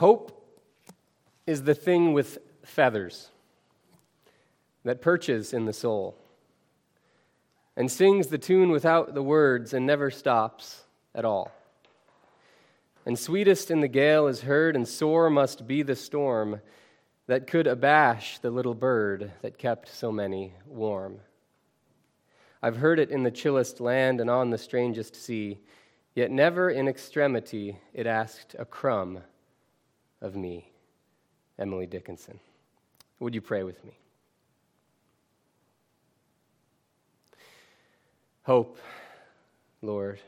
Hope is the thing with feathers that perches in the soul and sings the tune without the words and never stops at all. And sweetest in the gale is heard, and sore must be the storm that could abash the little bird that kept so many warm. I've heard it in the chillest land and on the strangest sea, yet never in extremity it asked a crumb of me. Emily Dickinson. Would you pray with me? Hope, Lord.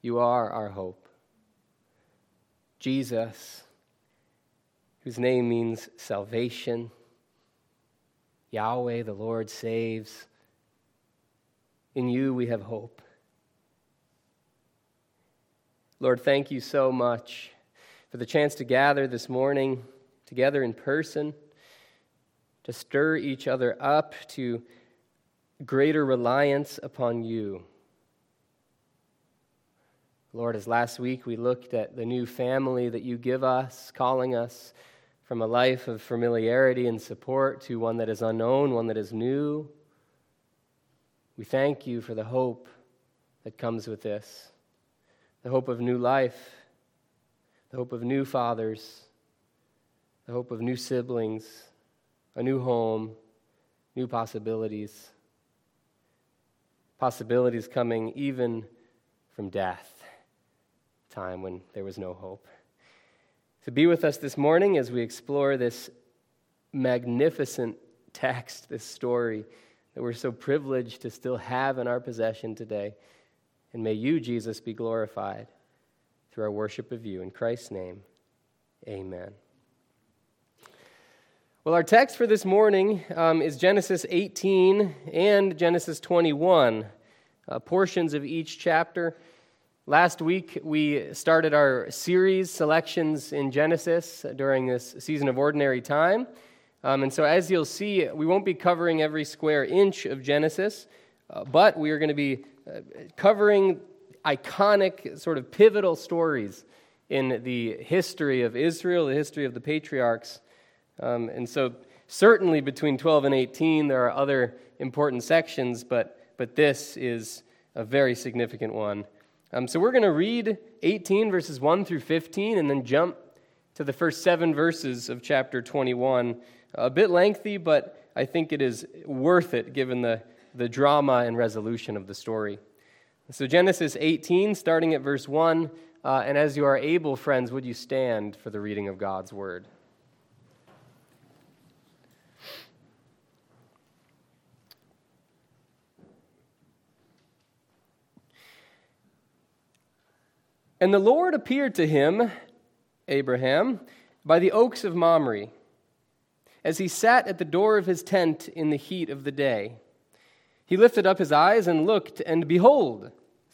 You are our hope. Jesus, whose name means salvation. Yahweh, the Lord, saves. In you we have hope. Lord, thank you so much for the chance to gather this morning together in person, to stir each other up to greater reliance upon you. Lord, as last week we looked at the new family that you give us, calling us from a life of familiarity and support to one that is unknown, one that is new. We thank you for the hope that comes with this the hope of new life, the hope of new fathers, the hope of new siblings, a new home, new possibilities. Possibilities coming even from death, time when there was no hope. To be with us this morning as we explore this magnificent text, this story that we're so privileged to still have in our possession today. And may you, Jesus, be glorified through our worship of you. In Christ's name, amen. Well, our text for this morning um, is Genesis 18 and Genesis 21, uh, portions of each chapter. Last week, we started our series, Selections in Genesis, during this season of ordinary time. Um, and so, as you'll see, we won't be covering every square inch of Genesis, uh, but we are going to be uh, covering iconic, sort of pivotal stories in the history of Israel, the history of the patriarchs. Um, and so, certainly between 12 and 18, there are other important sections, but, but this is a very significant one. Um, so, we're going to read 18 verses 1 through 15 and then jump to the first seven verses of chapter 21. A bit lengthy, but I think it is worth it given the, the drama and resolution of the story. So, Genesis 18, starting at verse 1. Uh, and as you are able, friends, would you stand for the reading of God's word? And the Lord appeared to him, Abraham, by the oaks of Mamre as he sat at the door of his tent in the heat of the day. He lifted up his eyes and looked, and behold,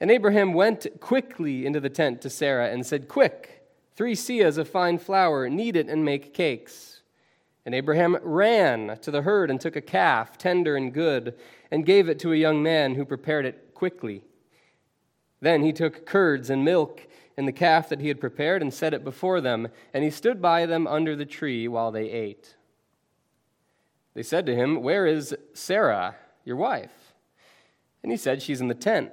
And Abraham went quickly into the tent to Sarah and said, Quick, three seahs of fine flour, knead it and make cakes. And Abraham ran to the herd and took a calf, tender and good, and gave it to a young man who prepared it quickly. Then he took curds and milk and the calf that he had prepared and set it before them, and he stood by them under the tree while they ate. They said to him, Where is Sarah, your wife? And he said, She's in the tent.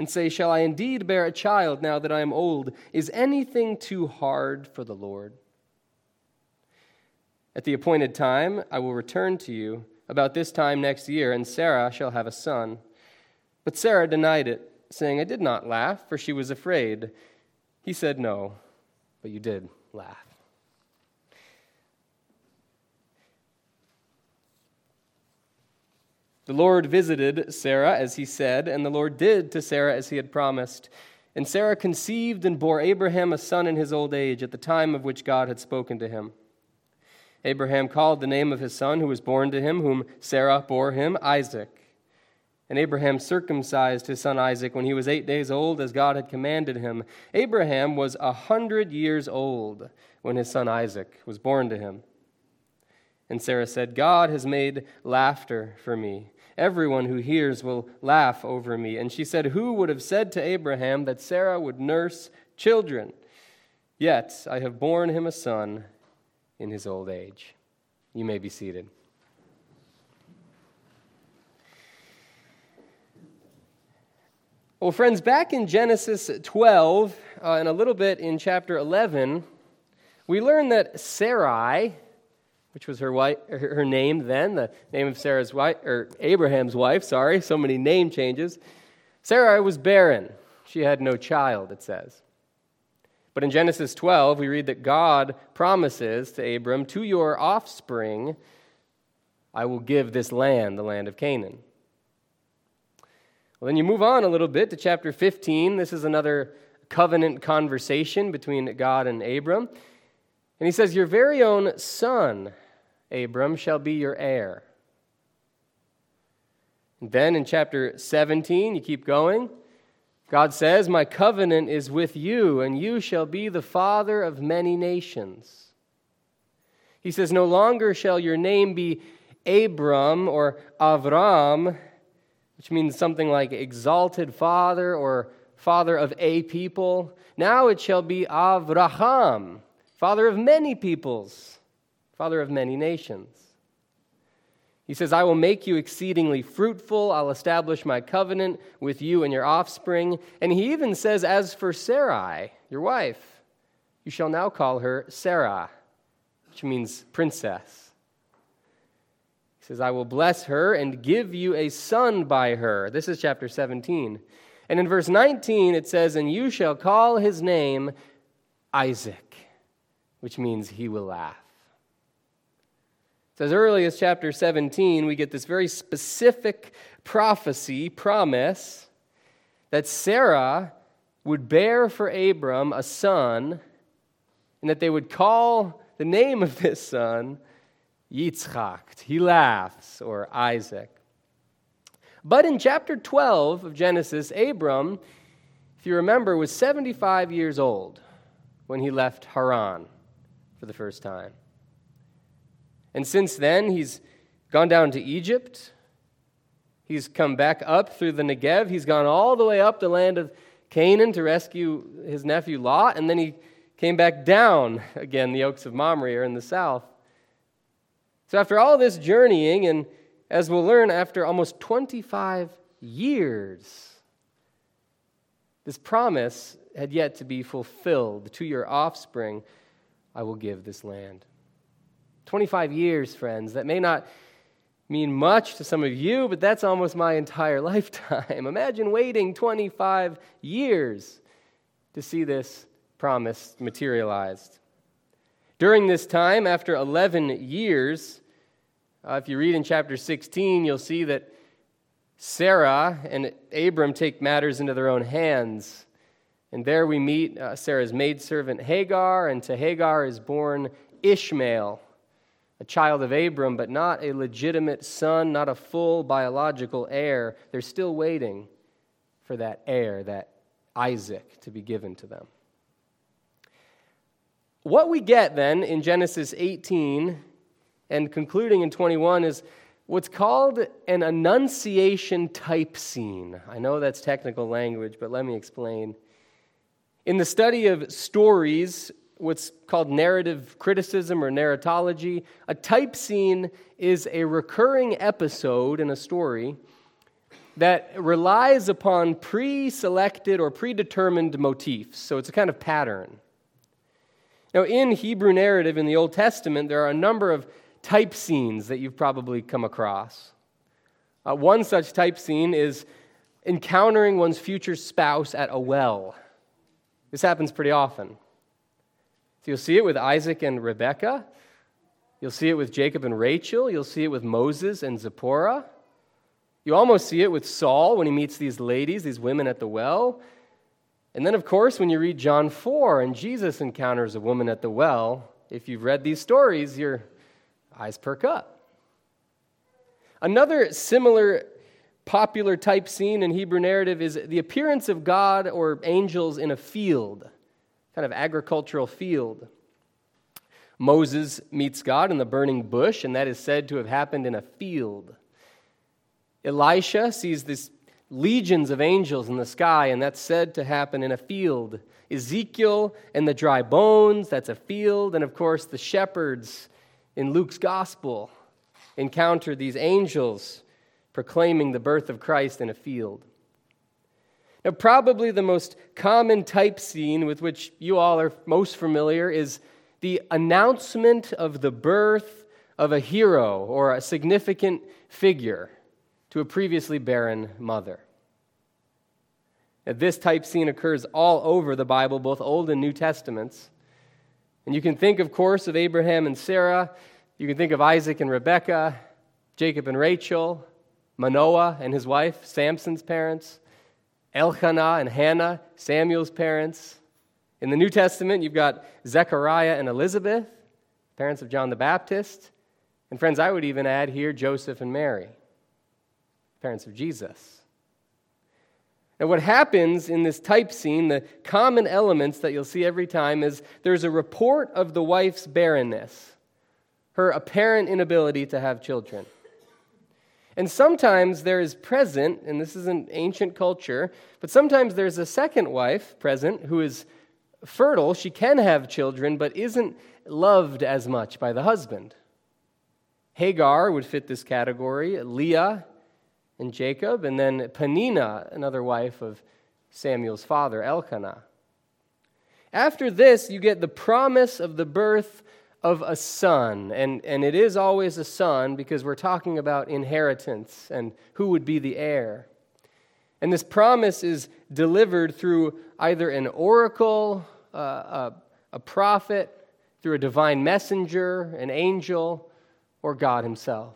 and say, Shall I indeed bear a child now that I am old? Is anything too hard for the Lord? At the appointed time, I will return to you about this time next year, and Sarah shall have a son. But Sarah denied it, saying, I did not laugh, for she was afraid. He said, No, but you did laugh. The Lord visited Sarah as he said, and the Lord did to Sarah as he had promised. And Sarah conceived and bore Abraham a son in his old age, at the time of which God had spoken to him. Abraham called the name of his son who was born to him, whom Sarah bore him, Isaac. And Abraham circumcised his son Isaac when he was eight days old, as God had commanded him. Abraham was a hundred years old when his son Isaac was born to him. And Sarah said, God has made laughter for me. Everyone who hears will laugh over me. And she said, Who would have said to Abraham that Sarah would nurse children? Yet I have borne him a son in his old age. You may be seated. Well, friends, back in Genesis 12 uh, and a little bit in chapter 11, we learn that Sarai, which was her, wife, her name then, the name of Sarah's wife, or Abraham's wife, sorry, so many name changes. Sarah was barren. She had no child, it says. But in Genesis 12, we read that God promises to Abram, To your offspring, I will give this land, the land of Canaan. Well, then you move on a little bit to chapter 15. This is another covenant conversation between God and Abram. And he says, Your very own son, Abram, shall be your heir. And then in chapter 17, you keep going. God says, My covenant is with you, and you shall be the father of many nations. He says, No longer shall your name be Abram or Avram, which means something like exalted father or father of a people. Now it shall be Avraham, father of many peoples, father of many nations. He says, I will make you exceedingly fruitful. I'll establish my covenant with you and your offspring. And he even says, As for Sarai, your wife, you shall now call her Sarah, which means princess. He says, I will bless her and give you a son by her. This is chapter 17. And in verse 19, it says, And you shall call his name Isaac, which means he will laugh. So as early as chapter 17, we get this very specific prophecy, promise, that Sarah would bear for Abram a son, and that they would call the name of this son Yitzchak. He laughs, or Isaac. But in chapter 12 of Genesis, Abram, if you remember, was 75 years old when he left Haran for the first time. And since then, he's gone down to Egypt. He's come back up through the Negev. He's gone all the way up the land of Canaan to rescue his nephew Lot. And then he came back down again. The Oaks of Mamre are in the south. So, after all this journeying, and as we'll learn, after almost 25 years, this promise had yet to be fulfilled. To your offspring, I will give this land. 25 years, friends. That may not mean much to some of you, but that's almost my entire lifetime. Imagine waiting 25 years to see this promise materialized. During this time, after 11 years, uh, if you read in chapter 16, you'll see that Sarah and Abram take matters into their own hands. And there we meet uh, Sarah's maidservant Hagar, and to Hagar is born Ishmael a child of Abram, but not a legitimate son, not a full biological heir. They're still waiting for that heir, that Isaac, to be given to them. What we get then in Genesis 18 and concluding in 21 is what's called an annunciation type scene. I know that's technical language, but let me explain. In the study of stories, what's called narrative criticism or narratology. A type scene is a recurring episode in a story that relies upon pre selected or predetermined motifs. So it's a kind of pattern. Now, in Hebrew narrative in the Old Testament, there are a number of type scenes that you've probably come across. Uh, one such type scene is encountering one's future spouse at a well. This happens pretty often. So you'll see it with Isaac and Rebekah. You'll see it with Jacob and Rachel. You'll see it with Moses and Zipporah. You almost see it with Saul when he meets these ladies, these women at the well. And then, of course, when you read John 4 and Jesus encounters a woman at the well, if you've read these stories, your eyes perk up. Another similar popular type scene in Hebrew narrative is the appearance of God or angels in a field, kind of agricultural field. Moses meets God in the burning bush, and that is said to have happened in a field. Elisha sees these legions of angels in the sky, and that's said to happen in a field. Ezekiel and the dry bones, that's a field. And of course, the shepherds in Luke's gospel encounter these angels proclaiming the birth of Christ in a field. Now, probably the most common type scene with which you all are most familiar is the announcement of the birth of a hero or a significant figure to a previously barren mother. Now, this type scene occurs all over the Bible, both Old and New Testaments. And you can think, of course, of Abraham and Sarah. You can think of Isaac and Rebekah, Jacob and Rachel, Manoah and his wife, Samson's parents, Elkanah and Hannah, Samuel's parents. In the New Testament, you've got Zechariah and Elizabeth, parents of John the Baptist. And friends, I would even add here Joseph and Mary parents of Jesus. And what happens in this type scene, the common elements that you'll see every time, is there's a report of the wife's barrenness, her apparent inability to have children. And sometimes there is present, and this is an ancient culture, but sometimes there's a second wife present who is fertile. She can have children, but isn't loved as much by the husband. Hagar would fit this category. Leah and Jacob, and then Peninnah, another wife of Samuel's father, Elkanah. After this, you get the promise of the birth of a son. And, and it is always a son because we're talking about inheritance and who would be the heir. And this promise is delivered through either an oracle, uh, a, a prophet, through a divine messenger, an angel, or God Himself.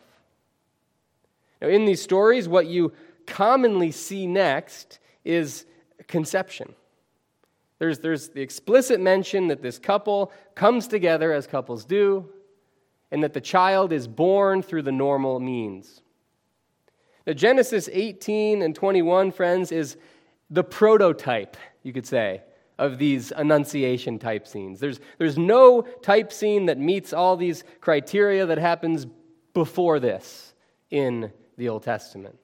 Now, in these stories, what you commonly see next is conception. There's, there's the explicit mention that this couple comes together as couples do, and that the child is born through the normal means. Now, Genesis 18 and 21, friends, is the prototype, you could say, of these annunciation type scenes. There's, there's no type scene that meets all these criteria that happens before this in the Old Testament.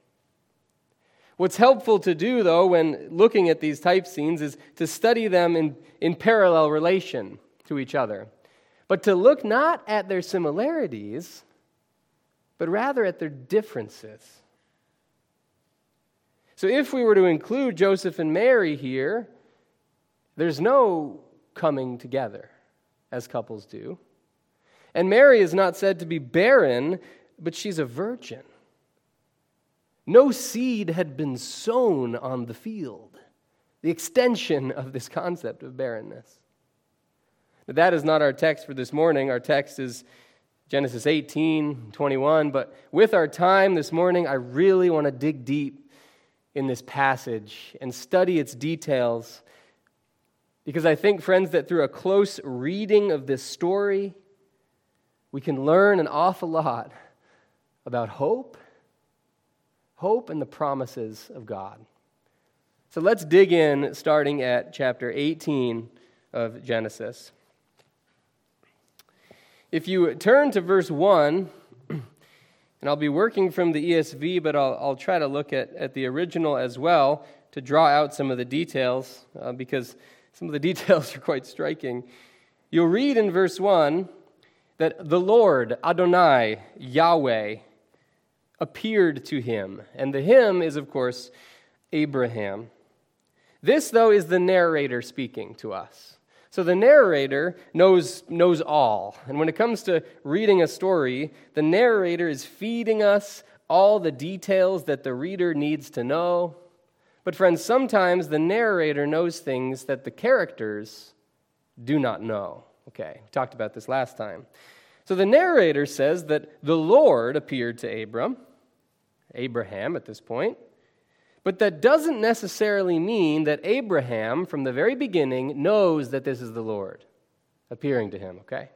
What's helpful to do, though, when looking at these type scenes is to study them in, in parallel relation to each other, but to look not at their similarities, but rather at their differences. So, if we were to include Joseph and Mary here, there's no coming together as couples do. And Mary is not said to be barren, but she's a virgin. No seed had been sown on the field. The extension of this concept of barrenness. But that is not our text for this morning. Our text is Genesis 18, 21. But with our time this morning, I really want to dig deep in this passage and study its details. Because I think, friends, that through a close reading of this story, we can learn an awful lot about hope hope and the promises of God. So let's dig in, starting at chapter 18 of Genesis. If you turn to verse 1, and I'll be working from the ESV, but I'll, I'll try to look at, at the original as well to draw out some of the details, uh, because some of the details are quite striking. You'll read in verse 1 that the Lord, Adonai, Yahweh, appeared to him. And the him is, of course, Abraham. This, though, is the narrator speaking to us. So the narrator knows, knows all. And when it comes to reading a story, the narrator is feeding us all the details that the reader needs to know. But, friends, sometimes the narrator knows things that the characters do not know. Okay, we talked about this last time. So the narrator says that the Lord appeared to Abram, Abraham at this point, but that doesn't necessarily mean that Abraham, from the very beginning, knows that this is the Lord appearing to him, okay?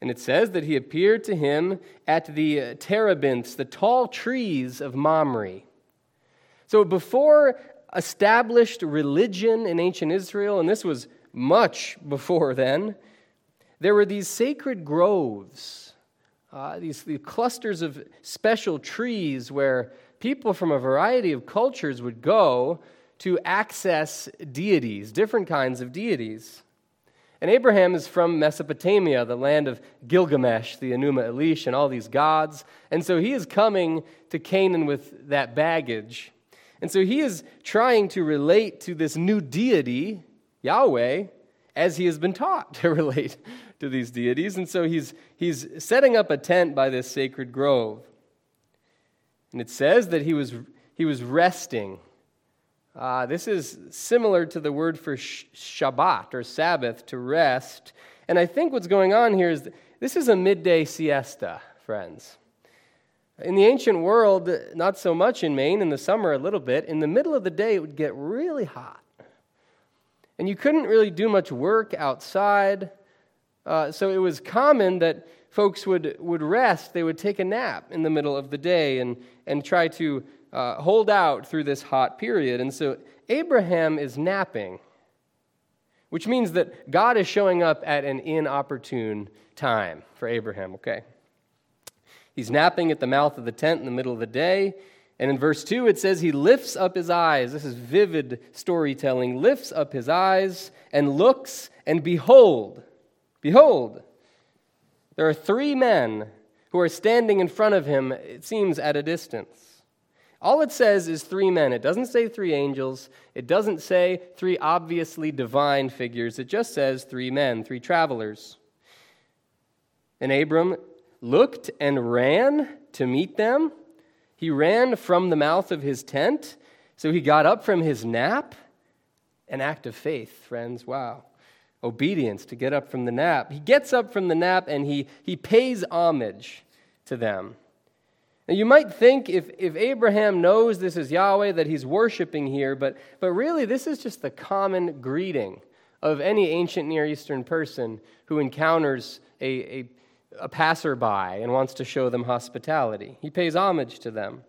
And it says that he appeared to him at the terebinths, the tall trees of Mamre. So before established religion in ancient Israel, and this was much before then, there were these sacred groves, uh, these, these clusters of special trees where people from a variety of cultures would go to access deities, different kinds of deities. And Abraham is from Mesopotamia, the land of Gilgamesh, the Enuma Elish, and all these gods. And so he is coming to Canaan with that baggage. And so he is trying to relate to this new deity, Yahweh, as he has been taught to relate to these deities. And so he's, he's setting up a tent by this sacred grove. And it says that he was, he was resting. Uh, this is similar to the word for Shabbat or Sabbath, to rest. And I think what's going on here is this is a midday siesta, friends. In the ancient world, not so much in Maine, in the summer a little bit, in the middle of the day it would get really hot. And you couldn't really do much work outside. Uh, so it was common that folks would, would rest, they would take a nap in the middle of the day and, and try to uh, hold out through this hot period. And so Abraham is napping, which means that God is showing up at an inopportune time for Abraham, okay? He's napping at the mouth of the tent in the middle of the day. And in verse 2, it says he lifts up his eyes. This is vivid storytelling. Lifts up his eyes and looks, and behold, behold, there are three men who are standing in front of him, it seems, at a distance. All it says is three men. It doesn't say three angels. It doesn't say three obviously divine figures. It just says three men, three travelers. And Abram looked and ran to meet them. He ran from the mouth of his tent. So he got up from his nap. An act of faith, friends. Wow obedience to get up from the nap. He gets up from the nap and he, he pays homage to them. Now, you might think if, if Abraham knows this is Yahweh that he's worshiping here, but, but really, this is just the common greeting of any ancient Near Eastern person who encounters a, a, a passerby and wants to show them hospitality. He pays homage to them.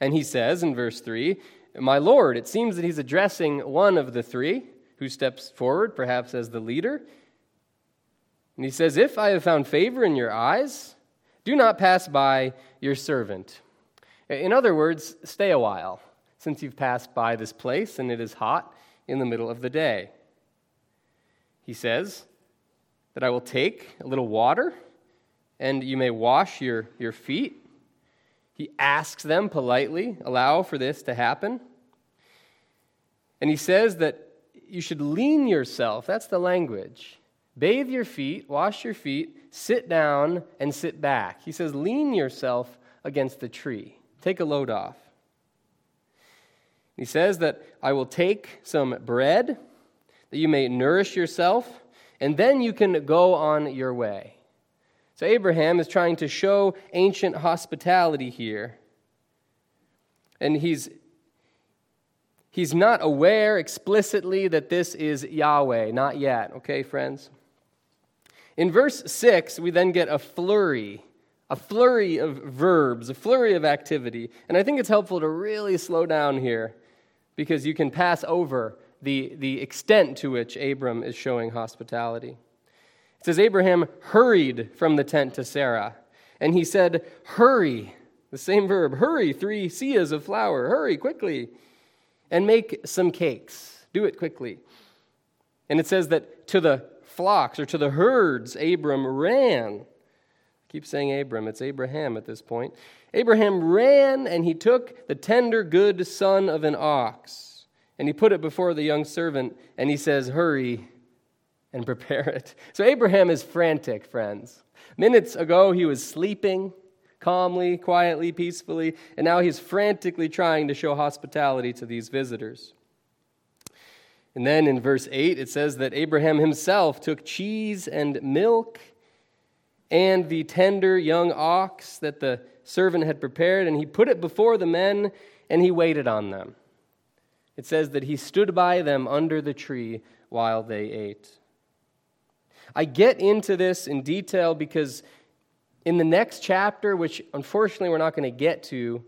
And he says in verse 3, My Lord, it seems that he's addressing one of the three who steps forward, perhaps as the leader. And he says, If I have found favor in your eyes, do not pass by your servant. In other words, stay a while, since you've passed by this place and it is hot in the middle of the day. He says that I will take a little water and you may wash your, your feet. He asks them politely, allow for this to happen. And he says that you should lean yourself. That's the language. Bathe your feet, wash your feet, sit down, and sit back. He says, lean yourself against the tree. Take a load off. He says that I will take some bread that you may nourish yourself, and then you can go on your way. So Abraham is trying to show ancient hospitality here. And he's He's not aware explicitly that this is Yahweh, not yet, okay, friends? In verse 6, we then get a flurry, a flurry of verbs, a flurry of activity. And I think it's helpful to really slow down here because you can pass over the, the extent to which Abram is showing hospitality. It says, Abraham hurried from the tent to Sarah, and he said, Hurry, the same verb, hurry, three seahs of flour, hurry quickly and make some cakes. Do it quickly. And it says that to the flocks or to the herds, Abram ran. I keep saying Abram, it's Abraham at this point. Abraham ran and he took the tender, good son of an ox And he put it before the young servant, and he says, Hurry and prepare it. So Abraham is frantic, friends. Minutes ago, he was sleeping calmly, quietly, peacefully, and now he's frantically trying to show hospitality to these visitors. And then in verse 8, it says that Abraham himself took cheese and milk and the tender young ox that the servant had prepared, and he put it before the men, and he waited on them. It says that he stood by them under the tree while they ate. I get into this in detail because in the next chapter, which unfortunately we're not going to get to,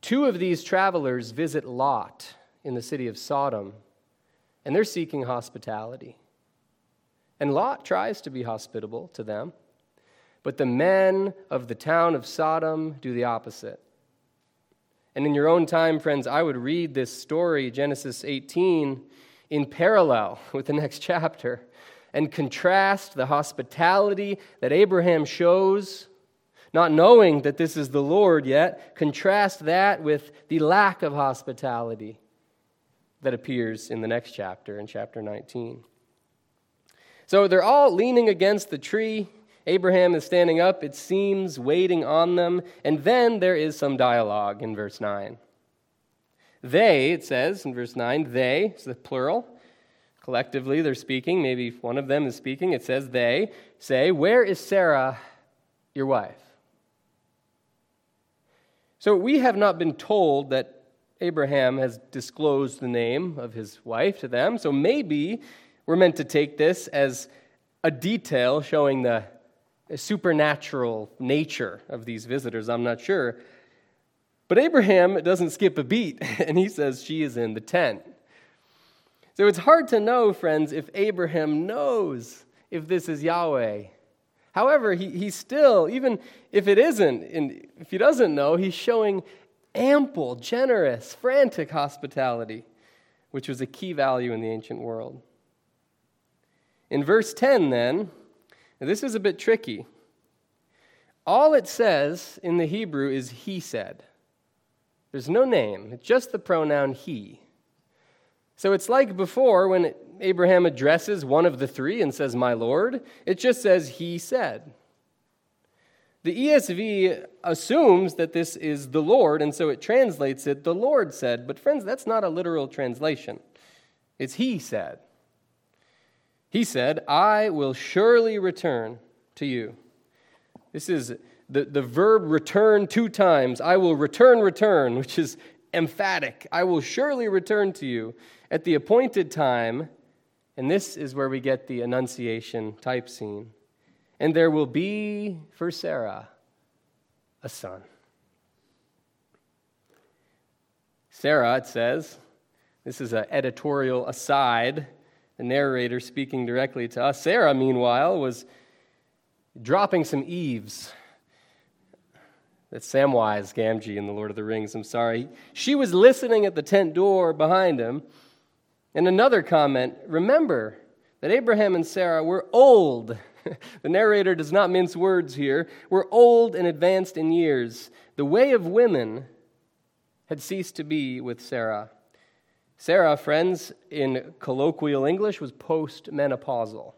two of these travelers visit Lot in the city of Sodom and they're seeking hospitality. And Lot tries to be hospitable to them, but the men of the town of Sodom do the opposite. And in your own time, friends, I would read this story, Genesis 18, in parallel with the next chapter and contrast the hospitality that Abraham shows, not knowing that this is the Lord yet, contrast that with the lack of hospitality that appears in the next chapter, in chapter 19. So they're all leaning against the tree. Abraham is standing up, it seems, waiting on them. And then there is some dialogue in verse 9. They, it says in verse 9, they, it's the plural. Collectively, they're speaking. Maybe one of them is speaking. It says, they say, Where is Sarah, your wife? So we have not been told that Abraham has disclosed the name of his wife to them, so maybe we're meant to take this as a detail showing the supernatural nature of these visitors. I'm not sure. But Abraham doesn't skip a beat, and he says she is in the tent. So it's hard to know, friends, if Abraham knows if this is Yahweh. However, he, he still, even if it isn't, and if he doesn't know, he's showing ample, generous, frantic hospitality, which was a key value in the ancient world. In verse 10, then, this is a bit tricky. All it says in the Hebrew is he said. There's no name, just the pronoun he. So it's like before when Abraham addresses one of the three and says, My Lord, it just says he said. The ESV assumes that this is the Lord, and so it translates it, the Lord said. But, friends, that's not a literal translation. It's He said. He said, I will surely return to you. This is the, the verb return two times. I will return, return, which is emphatic. I will surely return to you at the appointed time. And this is where we get the Annunciation type scene and there will be for Sarah a son. Sarah, it says, this is an editorial aside, the narrator speaking directly to us. Sarah, meanwhile, was dropping some eaves. That's Samwise Gamgee in The Lord of the Rings, I'm sorry. She was listening at the tent door behind him. And another comment remember that Abraham and Sarah were old the narrator does not mince words here. We're old and advanced in years. The way of women had ceased to be with Sarah. Sarah, friends, in colloquial English, was postmenopausal.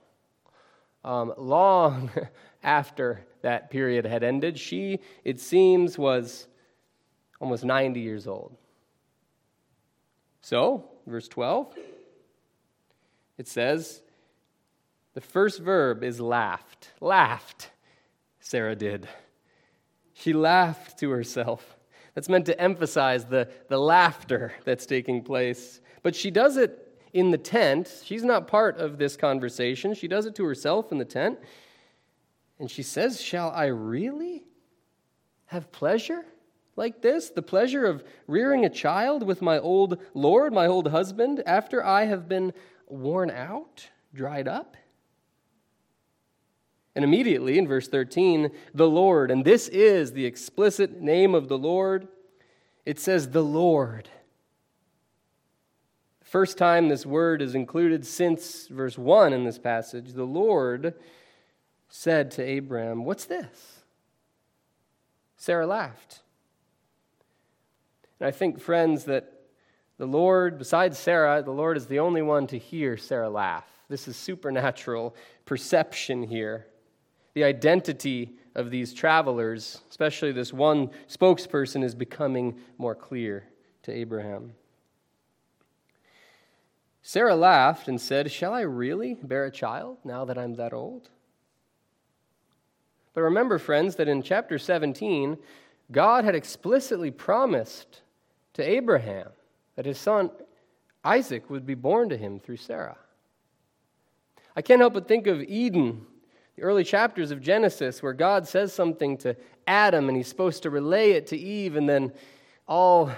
Um, long after that period had ended, she, it seems, was almost 90 years old. So, verse 12, it says, the first verb is laughed. Laughed, Sarah did. She laughed to herself. That's meant to emphasize the, the laughter that's taking place. But she does it in the tent. She's not part of this conversation. She does it to herself in the tent. And she says, Shall I really have pleasure like this? The pleasure of rearing a child with my old Lord, my old husband, after I have been worn out, dried up? And immediately in verse 13, the Lord, and this is the explicit name of the Lord, it says the Lord. First time this word is included since verse 1 in this passage, the Lord said to Abram, What's this? Sarah laughed. And I think, friends, that The Lord, besides Sarah, the Lord is the only one to hear Sarah laugh. This is supernatural perception here. The identity of these travelers, especially this one spokesperson, is becoming more clear to Abraham. Sarah laughed and said, Shall I really bear a child now that I'm that old? But remember, friends, that in chapter 17, God had explicitly promised to Abraham that his son Isaac would be born to him through Sarah. I can't help but think of Eden, the early chapters of Genesis, where God says something to Adam and he's supposed to relay it to Eve, and then all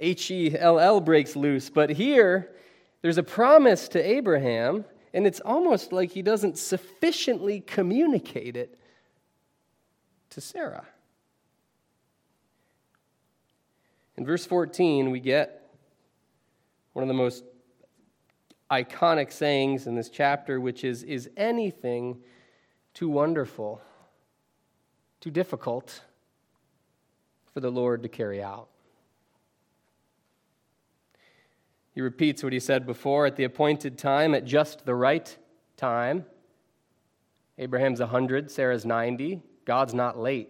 H E L L breaks loose. But here, there's a promise to Abraham, and it's almost like he doesn't sufficiently communicate it to Sarah. In verse 14, we get one of the most iconic sayings in this chapter, which is Is anything too wonderful, too difficult for the Lord to carry out? He repeats what he said before at the appointed time, at just the right time. Abraham's 100, Sarah's 90. God's not late.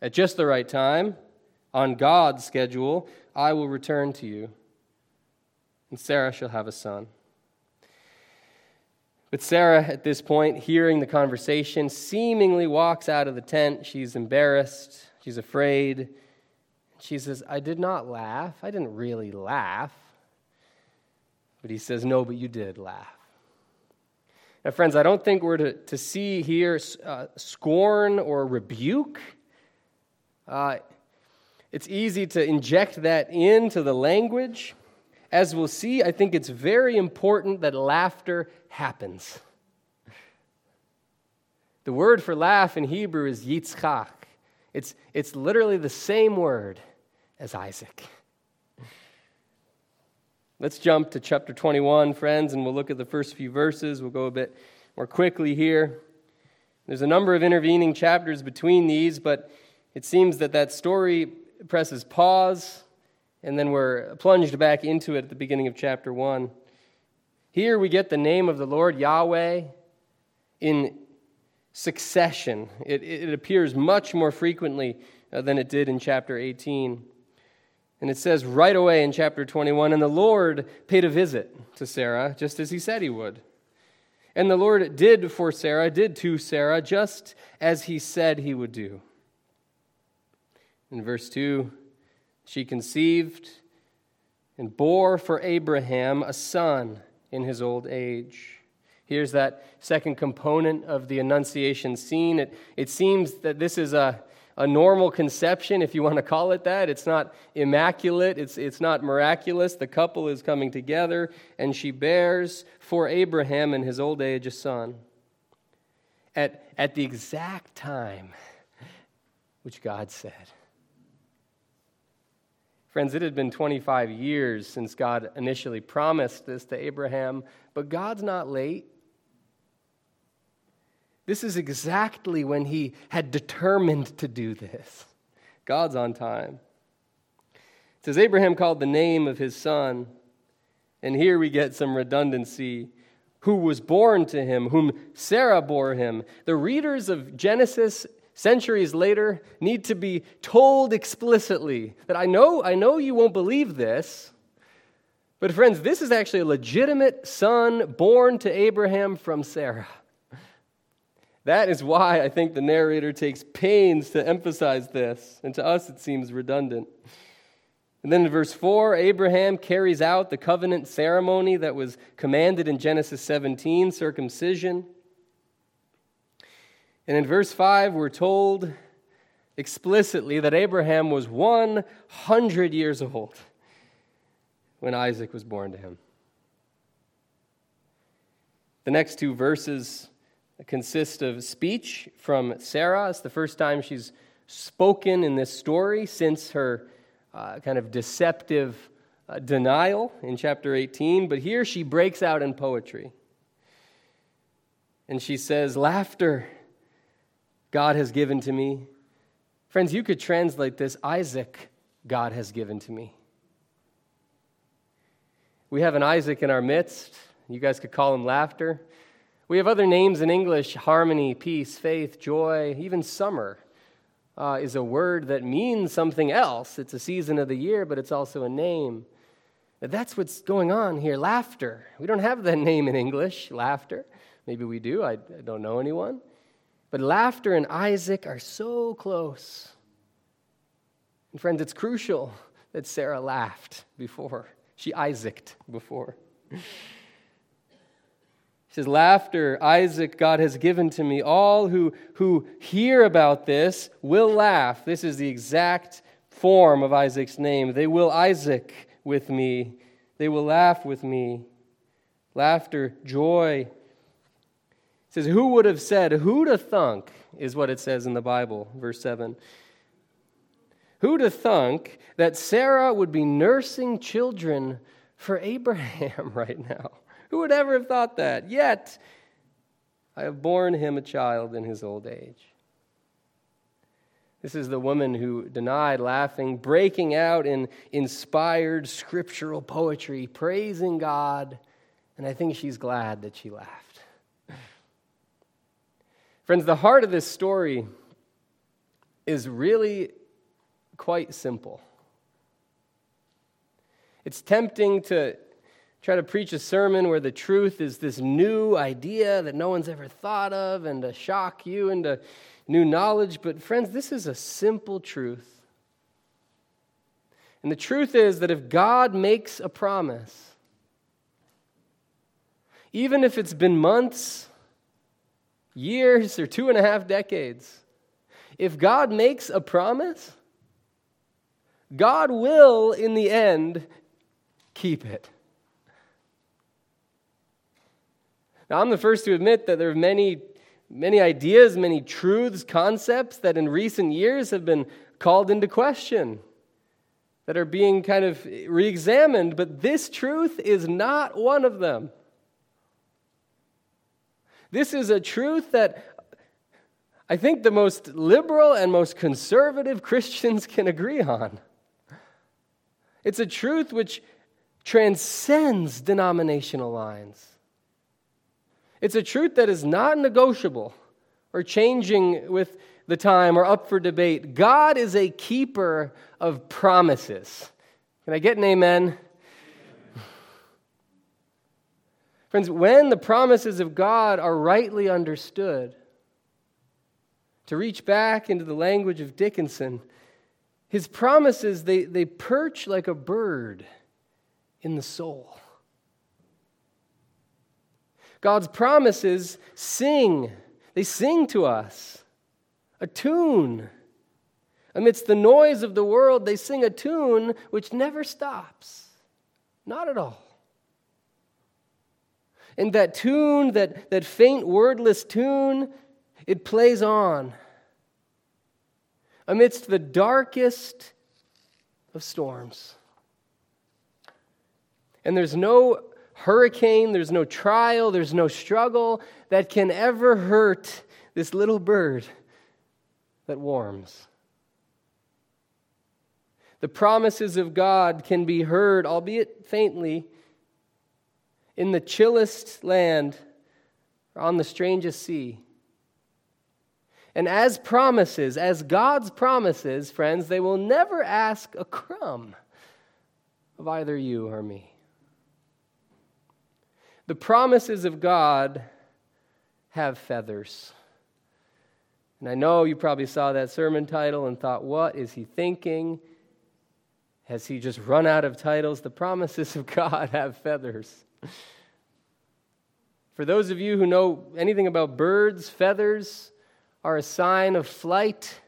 At just the right time, on God's schedule, I will return to you and Sarah shall have a son. But Sarah, at this point, hearing the conversation, seemingly walks out of the tent. She's embarrassed, she's afraid. She says, I did not laugh. I didn't really laugh. But he says, No, but you did laugh. Now, friends, I don't think we're to, to see here uh, scorn or rebuke. Uh, it's easy to inject that into the language. As we'll see, I think it's very important that laughter happens. The word for laugh in Hebrew is yitzchak. It's, it's literally the same word as Isaac. Let's jump to chapter 21, friends, and we'll look at the first few verses. We'll go a bit more quickly here. There's a number of intervening chapters between these, but it seems that that story presses pause and then we're plunged back into it at the beginning of chapter 1. Here we get the name of the Lord Yahweh in succession. It, it appears much more frequently uh, than it did in chapter 18. And it says right away in chapter 21 And the Lord paid a visit to Sarah, just as he said he would. And the Lord did for Sarah, did to Sarah, just as he said he would do. In verse 2, she conceived and bore for Abraham a son in his old age. Here's that second component of the Annunciation scene. It, it seems that this is a, a normal conception, if you want to call it that. It's not immaculate, it's, it's not miraculous. The couple is coming together, and she bears for Abraham in his old age a son. At, at the exact time which God said. Friends, it had been 25 years since God initially promised this to Abraham, but God's not late. This is exactly when he had determined to do this. God's on time. It says Abraham called the name of his son, and here we get some redundancy. Who was born to him, whom Sarah bore him. The readers of Genesis centuries later need to be told explicitly that I know, I know you won't believe this, but friends, this is actually a legitimate son born to Abraham from Sarah. That is why I think the narrator takes pains to emphasize this, and to us it seems redundant. And then in verse 4, Abraham carries out the covenant ceremony that was commanded in Genesis 17, circumcision. And in verse 5, we're told explicitly that Abraham was 100 years old when Isaac was born to him. The next two verses consist of speech from Sarah. It's the first time she's spoken in this story since her uh, kind of deceptive uh, denial in chapter 18. But here she breaks out in poetry. And she says, Laughter God has given to me. Friends, you could translate this Isaac, God has given to me. We have an Isaac in our midst. You guys could call him laughter. We have other names in English harmony, peace, faith, joy, even summer. Uh, is a word that means something else. It's a season of the year, but it's also a name. That's what's going on here laughter. We don't have that name in English, laughter. Maybe we do, I, I don't know anyone. But laughter and Isaac are so close. And friends, it's crucial that Sarah laughed before. She Isaaced before. She says, Laughter, Isaac, God has given to me. All who, who hear about this will laugh. This is the exact form of Isaac's name. They will Isaac with me, they will laugh with me. Laughter, joy, it says, Who would have said, Who'd have thunk, is what it says in the Bible, verse 7. Who'd have thunk that Sarah would be nursing children for Abraham right now? Who would ever have thought that? Yet, I have borne him a child in his old age. This is the woman who denied laughing, breaking out in inspired scriptural poetry, praising God, and I think she's glad that she laughed. Friends, the heart of this story is really quite simple. It's tempting to try to preach a sermon where the truth is this new idea that no one's ever thought of and to shock you into new knowledge. But, friends, this is a simple truth. And the truth is that if God makes a promise, even if it's been months years or two and a half decades. If God makes a promise, God will, in the end, keep it. Now, I'm the first to admit that there are many, many ideas, many truths, concepts that in recent years have been called into question, that are being kind of re examined, but this truth is not one of them. This is a truth that I think the most liberal and most conservative Christians can agree on. It's a truth which transcends denominational lines. It's a truth that is not negotiable or changing with the time or up for debate. God is a keeper of promises. Can I get an amen? Friends, when the promises of God are rightly understood, to reach back into the language of Dickinson, his promises, they, they perch like a bird in the soul. God's promises sing, they sing to us a tune. Amidst the noise of the world, they sing a tune which never stops. Not at all. And that tune, that, that faint, wordless tune, it plays on amidst the darkest of storms. And there's no hurricane, there's no trial, there's no struggle that can ever hurt this little bird that warms. The promises of God can be heard, albeit faintly, in the chillest land or on the strangest sea. And as promises, as God's promises, friends, they will never ask a crumb of either you or me. The promises of God have feathers. And I know you probably saw that sermon title and thought, what is he thinking? Has he just run out of titles? The promises of God have feathers. For those of you who know anything about birds, feathers are a sign of flight,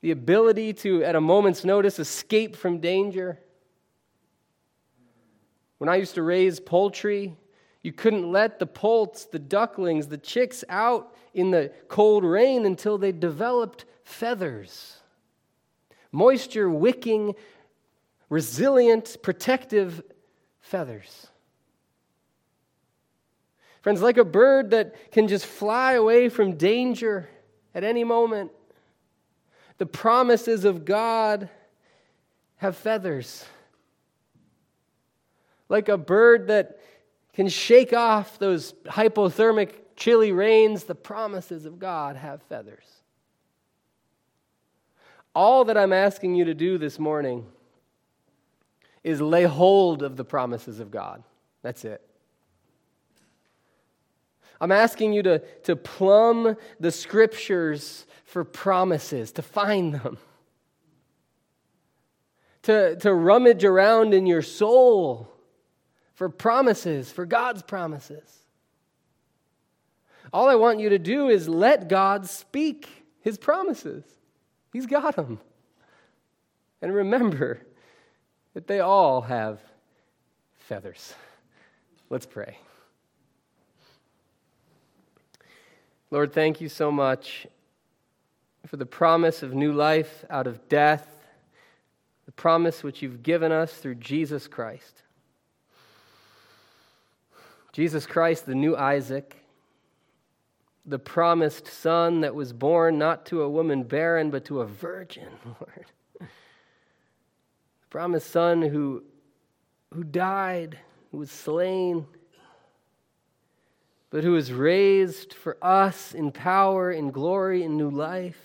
the ability to, at a moment's notice, escape from danger. When I used to raise poultry, you couldn't let the poults, the ducklings, the chicks out in the cold rain until they developed feathers. Moisture wicking, resilient, protective feathers. Friends, like a bird that can just fly away from danger at any moment, the promises of God have feathers. like a bird that can shake off those hypothermic, chilly rains, the promises of God have feathers. All that I'm asking you to do this morning is lay hold of the promises of God. That's it. I'm asking you to, to plumb the scriptures for promises, to find them, to, to rummage around in your soul for promises, for God's promises. All I want you to do is let God speak his promises. He's got them. And remember that they all have feathers. Let's pray. Lord, thank you so much for the promise of new life out of death, the promise which you've given us through Jesus Christ. Jesus Christ, the new Isaac, the promised son that was born not to a woman barren, but to a virgin, Lord. The promised son who, who died, who was slain but who is raised for us in power, in glory, in new life.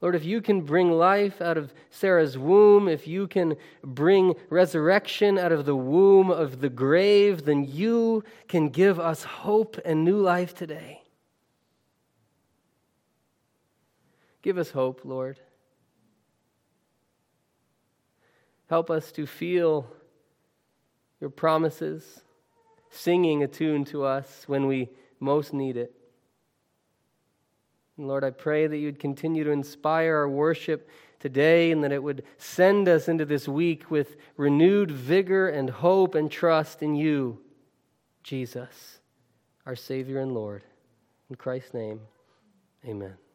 Lord, if you can bring life out of Sarah's womb, if you can bring resurrection out of the womb of the grave, then you can give us hope and new life today. Give us hope, Lord. Help us to feel your promises singing a tune to us when we most need it. And Lord, I pray that you'd continue to inspire our worship today and that it would send us into this week with renewed vigor and hope and trust in you, Jesus, our Savior and Lord. In Christ's name, amen.